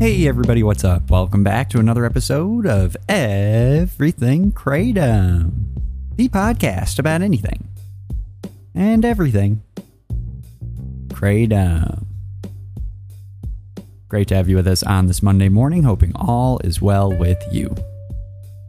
Hey everybody, what's up? Welcome back to another episode of Everything Kratom, the podcast about anything and everything Kratom. Great to have you with us on this Monday morning, hoping all is well with you.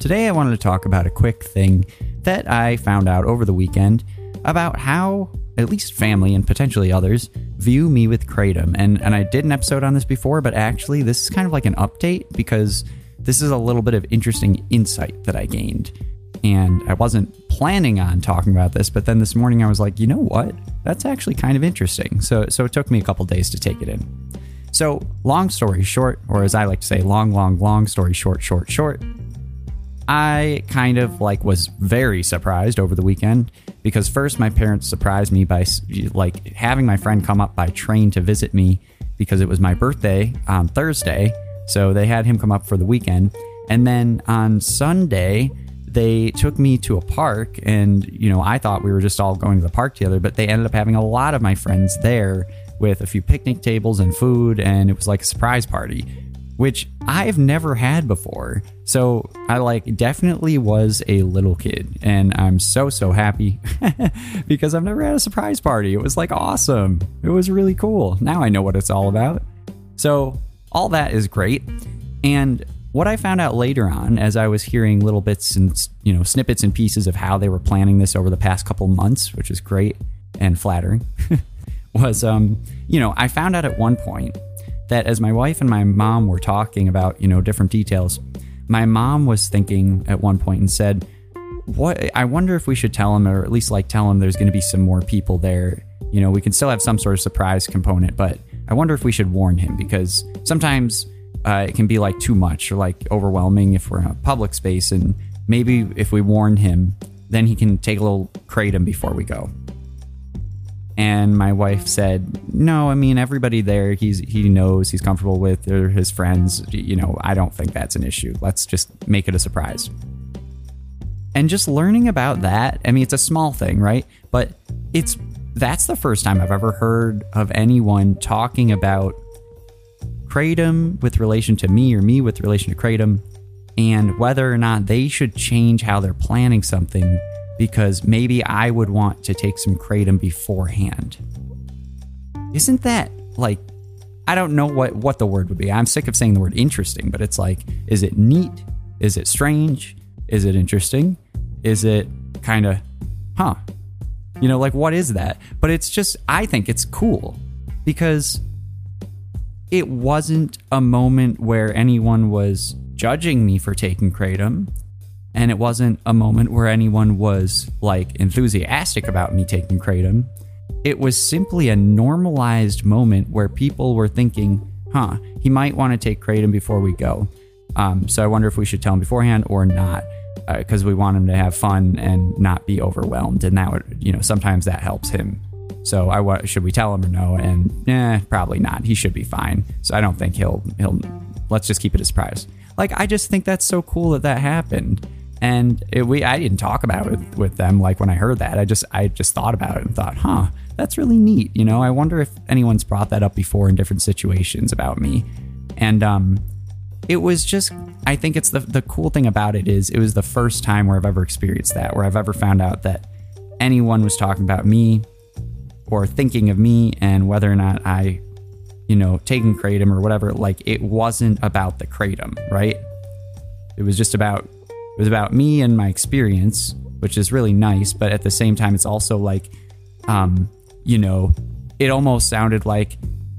Today I wanted to talk about a quick thing that I found out over the weekend about how at least family and potentially others view me with kratom. And and I did an episode on this before but actually this is kind of like an update because this is a little bit of interesting insight that I gained. And I wasn't planning on talking about this but then this morning I was like you know what? That's actually kind of interesting. So so it took me a couple days to take it in. So long story short or as I like to say long long long story short short short I kind of like was very surprised over the weekend because first my parents surprised me by like having my friend come up by train to visit me because it was my birthday on Thursday. So they had him come up for the weekend. And then on Sunday, they took me to a park and you know, I thought we were just all going to the park together, but they ended up having a lot of my friends there with a few picnic tables and food and it was like a surprise party which I've never had before. So I like definitely was a little kid and I'm so so happy because I've never had a surprise party. It was like awesome. It was really cool. Now I know what it's all about. So all that is great. And what I found out later on as I was hearing little bits and you know snippets and pieces of how they were planning this over the past couple months, which is great and flattering, was um you know, I found out at one point that as my wife and my mom were talking about, you know, different details, my mom was thinking at one point and said, "What I wonder if we should tell him or at least like tell him there's going to be some more people there. You know, we can still have some sort of surprise component, but I wonder if we should warn him because sometimes uh, it can be like too much or like overwhelming if we're in a public space and maybe if we warn him, then he can take a little kratom before we go." And my wife said, "No, I mean everybody there. He's he knows he's comfortable with. They're his friends. You know, I don't think that's an issue. Let's just make it a surprise." And just learning about that, I mean, it's a small thing, right? But it's that's the first time I've ever heard of anyone talking about kratom with relation to me or me with relation to kratom, and whether or not they should change how they're planning something because maybe I would want to take some kratom beforehand. Isn't that like I don't know what what the word would be. I'm sick of saying the word interesting, but it's like is it neat? Is it strange? Is it interesting? Is it kind of huh? You know, like what is that? But it's just I think it's cool because it wasn't a moment where anyone was judging me for taking kratom and it wasn't a moment where anyone was like enthusiastic about me taking kratom. It was simply a normalized moment where people were thinking, huh, he might want to take kratom before we go. Um, so I wonder if we should tell him beforehand or not, because uh, we want him to have fun and not be overwhelmed. And that would, you know, sometimes that helps him. So I should we tell him or no? And eh, probably not. He should be fine. So I don't think he'll he'll. Let's just keep it a surprise. Like I just think that's so cool that that happened and it, we I didn't talk about it with them like when I heard that. I just I just thought about it and thought, huh, that's really neat. You know, I wonder if anyone's brought that up before in different situations about me. And um, it was just I think it's the the cool thing about it is it was the first time where I've ever experienced that, where I've ever found out that anyone was talking about me or thinking of me and whether or not I, you know, taking kratom or whatever. Like it wasn't about the kratom, right? It was just about it was about me and my experience, which is really nice, but at the same time, it's also like, um, you know, it almost sounded like,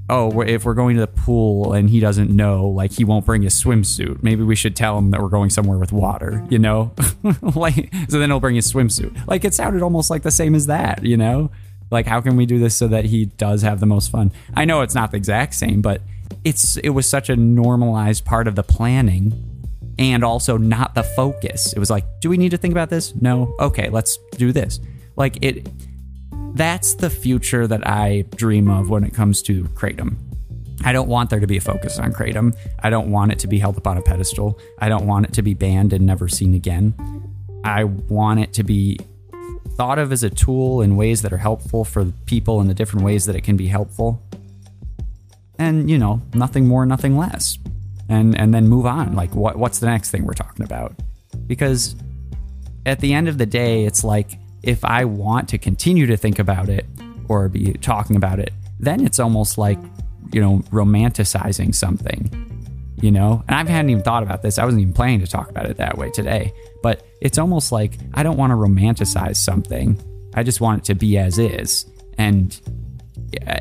oh, if we're going to the pool and he doesn't know, like he won't bring his swimsuit, maybe we should tell him that we're going somewhere with water, you know? like, so then he'll bring his swimsuit. Like it sounded almost like the same as that, you know? Like, how can we do this so that he does have the most fun? I know it's not the exact same, but it's it was such a normalized part of the planning and also not the focus. It was like, do we need to think about this? No. Okay, let's do this. Like it that's the future that I dream of when it comes to Kratom. I don't want there to be a focus on Kratom. I don't want it to be held up on a pedestal. I don't want it to be banned and never seen again. I want it to be thought of as a tool in ways that are helpful for people in the different ways that it can be helpful. And, you know, nothing more, nothing less. And and then move on. Like what what's the next thing we're talking about? Because at the end of the day, it's like if I want to continue to think about it or be talking about it, then it's almost like, you know, romanticizing something, you know? And I hadn't even thought about this. I wasn't even planning to talk about it that way today. But it's almost like I don't want to romanticize something. I just want it to be as is. And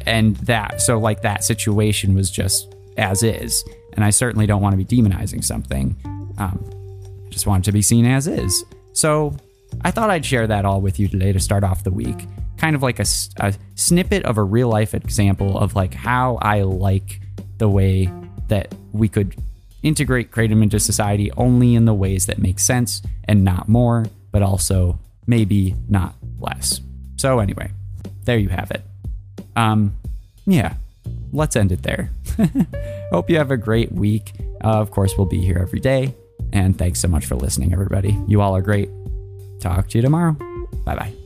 and that so like that situation was just as is. And I certainly don't want to be demonizing something. Um, I just want it to be seen as is. So I thought I'd share that all with you today to start off the week. Kind of like a, a snippet of a real life example of like how I like the way that we could integrate kratom into society only in the ways that make sense and not more, but also maybe not less. So anyway, there you have it. Um, yeah, let's end it there. Hope you have a great week. Uh, of course, we'll be here every day. And thanks so much for listening, everybody. You all are great. Talk to you tomorrow. Bye bye.